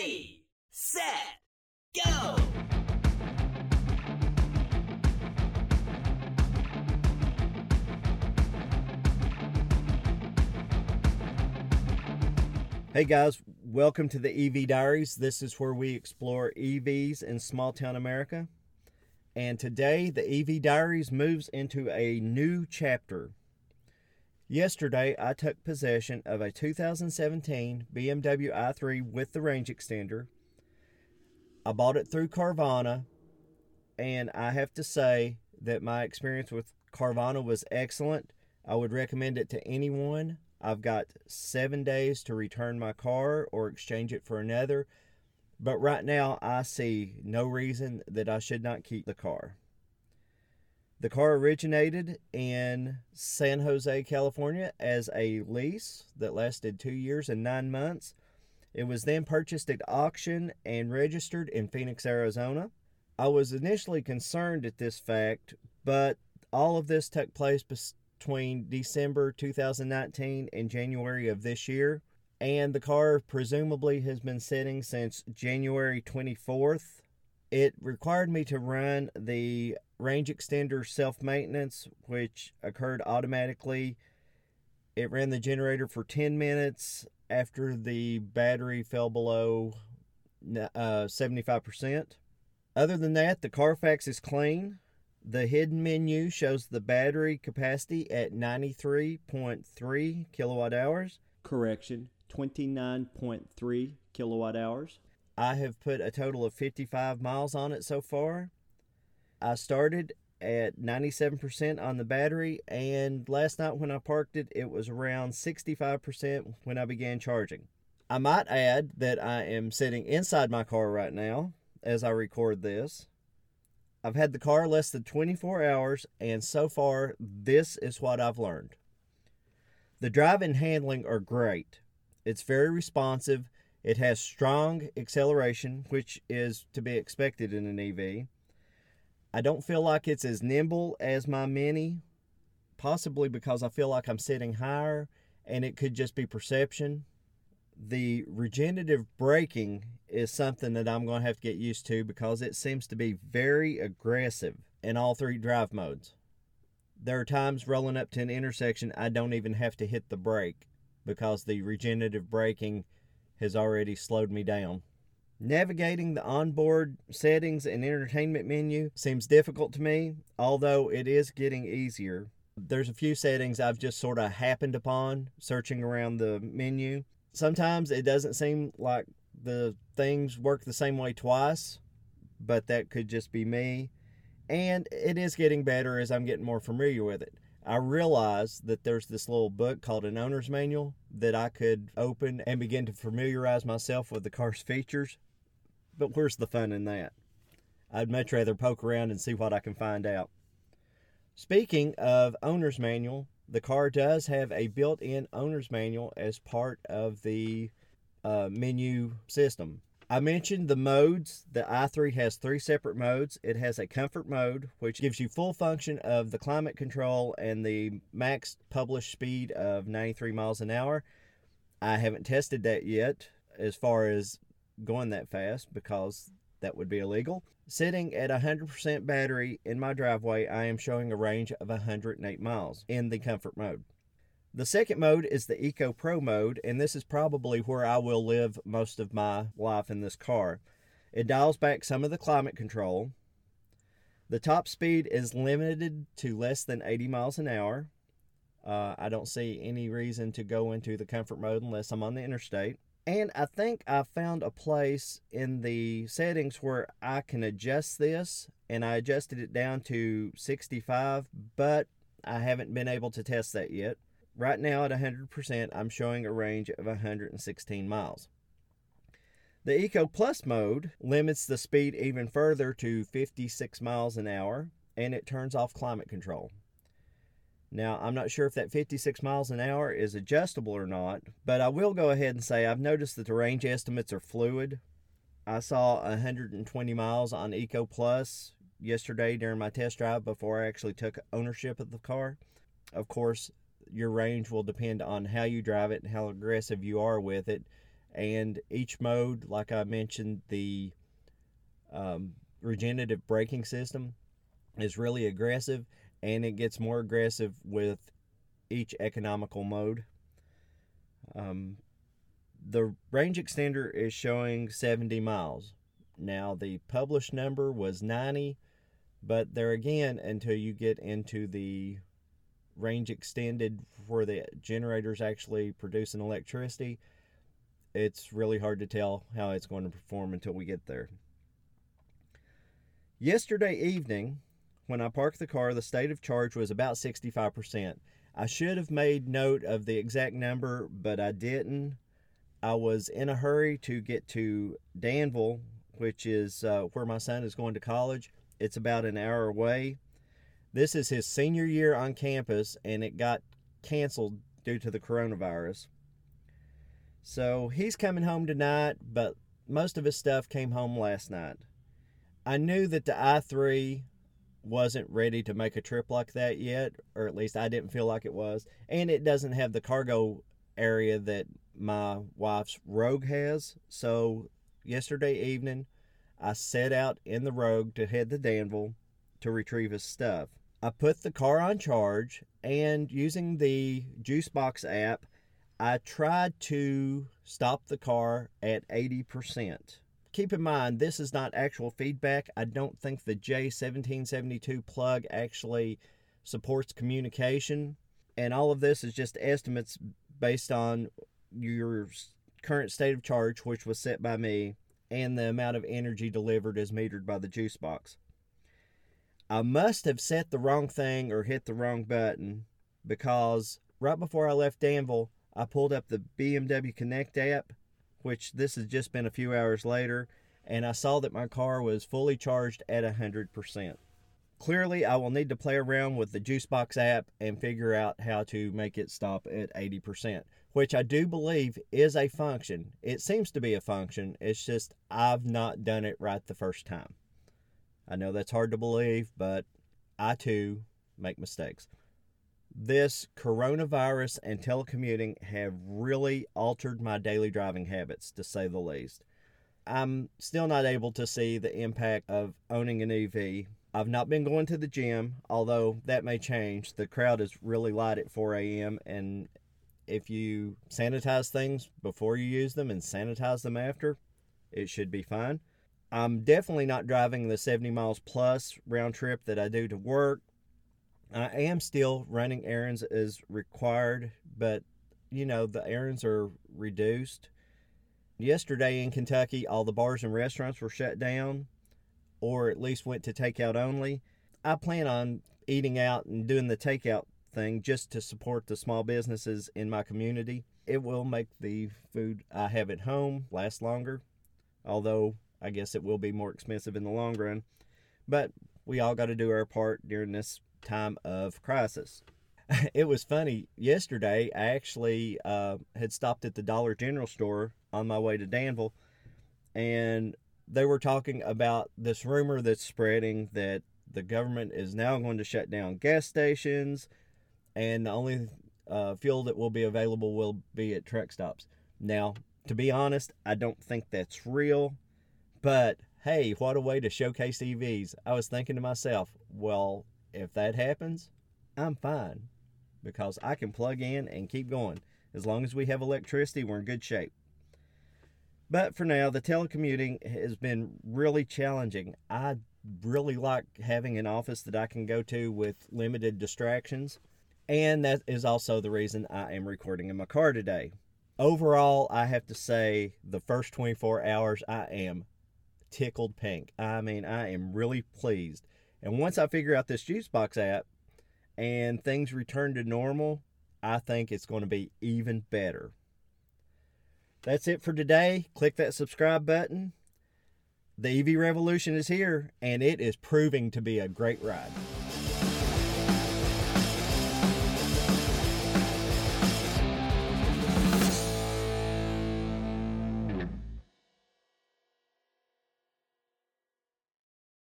Ready, set, go! Hey guys, welcome to the EV Diaries. This is where we explore EVs in small town America. And today, the EV Diaries moves into a new chapter. Yesterday, I took possession of a 2017 BMW i3 with the range extender. I bought it through Carvana, and I have to say that my experience with Carvana was excellent. I would recommend it to anyone. I've got seven days to return my car or exchange it for another. But right now, I see no reason that I should not keep the car. The car originated in San Jose, California as a lease that lasted two years and nine months. It was then purchased at auction and registered in Phoenix, Arizona. I was initially concerned at this fact, but all of this took place between December 2019 and January of this year. And the car presumably has been sitting since January 24th. It required me to run the range extender self maintenance, which occurred automatically. It ran the generator for 10 minutes after the battery fell below uh, 75%. Other than that, the Carfax is clean. The hidden menu shows the battery capacity at 93.3 kilowatt hours. Correction, 29.3 kilowatt hours. I have put a total of 55 miles on it so far. I started at 97% on the battery, and last night when I parked it, it was around 65% when I began charging. I might add that I am sitting inside my car right now as I record this. I've had the car less than 24 hours, and so far, this is what I've learned. The drive and handling are great. It's very responsive. It has strong acceleration, which is to be expected in an EV. I don't feel like it's as nimble as my Mini, possibly because I feel like I'm sitting higher and it could just be perception. The regenerative braking is something that I'm going to have to get used to because it seems to be very aggressive in all three drive modes. There are times rolling up to an intersection I don't even have to hit the brake because the regenerative braking has already slowed me down. Navigating the onboard settings and entertainment menu seems difficult to me, although it is getting easier. There's a few settings I've just sort of happened upon searching around the menu. Sometimes it doesn't seem like the things work the same way twice, but that could just be me. And it is getting better as I'm getting more familiar with it. I realized that there's this little book called an owner's manual that I could open and begin to familiarize myself with the car's features but where's the fun in that? I'd much rather poke around and see what I can find out. Speaking of owner's manual, the car does have a built in owner's manual as part of the uh, menu system. I mentioned the modes. The i3 has three separate modes. It has a comfort mode, which gives you full function of the climate control and the max published speed of 93 miles an hour. I haven't tested that yet as far as going that fast because that would be illegal. Sitting at 100% battery in my driveway, I am showing a range of 108 miles in the comfort mode. The second mode is the Eco Pro mode, and this is probably where I will live most of my life in this car. It dials back some of the climate control. The top speed is limited to less than 80 miles an hour. Uh, I don't see any reason to go into the comfort mode unless I'm on the interstate. And I think I found a place in the settings where I can adjust this, and I adjusted it down to 65, but I haven't been able to test that yet. Right now at 100%, I'm showing a range of 116 miles. The Eco Plus mode limits the speed even further to 56 miles an hour, and it turns off climate control. Now, I'm not sure if that 56 miles an hour is adjustable or not, but I will go ahead and say I've noticed that the range estimates are fluid. I saw 120 miles on Eco Plus yesterday during my test drive before I actually took ownership of the car. Of course, your range will depend on how you drive it and how aggressive you are with it. And each mode, like I mentioned, the um, regenerative braking system is really aggressive and it gets more aggressive with each economical mode. Um, the range extender is showing 70 miles. Now, the published number was 90, but there again, until you get into the range extended where the generators actually producing electricity, it's really hard to tell how it's going to perform until we get there. Yesterday evening, when I parked the car, the state of charge was about 65%. I should have made note of the exact number, but I didn't. I was in a hurry to get to Danville, which is uh, where my son is going to college. It's about an hour away. This is his senior year on campus, and it got canceled due to the coronavirus. So he's coming home tonight, but most of his stuff came home last night. I knew that the i3 wasn't ready to make a trip like that yet, or at least I didn't feel like it was. And it doesn't have the cargo area that my wife's Rogue has. So yesterday evening, I set out in the Rogue to head to Danville to retrieve his stuff. I put the car on charge and using the Juicebox app, I tried to stop the car at 80% keep in mind this is not actual feedback. I don't think the J1772 plug actually supports communication, and all of this is just estimates based on your current state of charge, which was set by me, and the amount of energy delivered as metered by the juice box. I must have set the wrong thing or hit the wrong button because right before I left Danville, I pulled up the BMW Connect app which this has just been a few hours later, and I saw that my car was fully charged at 100%. Clearly, I will need to play around with the Juicebox app and figure out how to make it stop at 80%, which I do believe is a function. It seems to be a function, it's just I've not done it right the first time. I know that's hard to believe, but I too make mistakes this coronavirus and telecommuting have really altered my daily driving habits, to say the least. I'm still not able to see the impact of owning an EV. I've not been going to the gym, although that may change. The crowd is really light at 4 a.m., and if you sanitize things before you use them and sanitize them after, it should be fine. I'm definitely not driving the 70 miles plus round trip that I do to work I am still running errands as required, but you know, the errands are reduced. Yesterday in Kentucky, all the bars and restaurants were shut down or at least went to takeout only. I plan on eating out and doing the takeout thing just to support the small businesses in my community. It will make the food I have at home last longer, although I guess it will be more expensive in the long run. But we all got to do our part during this time of crisis. It was funny. Yesterday, I actually uh, had stopped at the Dollar General store on my way to Danville, and they were talking about this rumor that's spreading that the government is now going to shut down gas stations, and the only uh, fuel that will be available will be at truck stops. Now, to be honest, I don't think that's real, but hey, what a way to showcase EVs. I was thinking to myself, well, if that happens, I'm fine because I can plug in and keep going. As long as we have electricity, we're in good shape. But for now, the telecommuting has been really challenging. I really like having an office that I can go to with limited distractions. And that is also the reason I am recording in my car today. Overall, I have to say, the first 24 hours, I am tickled pink. I mean, I am really pleased and once I figure out this Juicebox app and things return to normal, I think it's going to be even better. That's it for today. Click that subscribe button. The EV revolution is here and it is proving to be a great ride.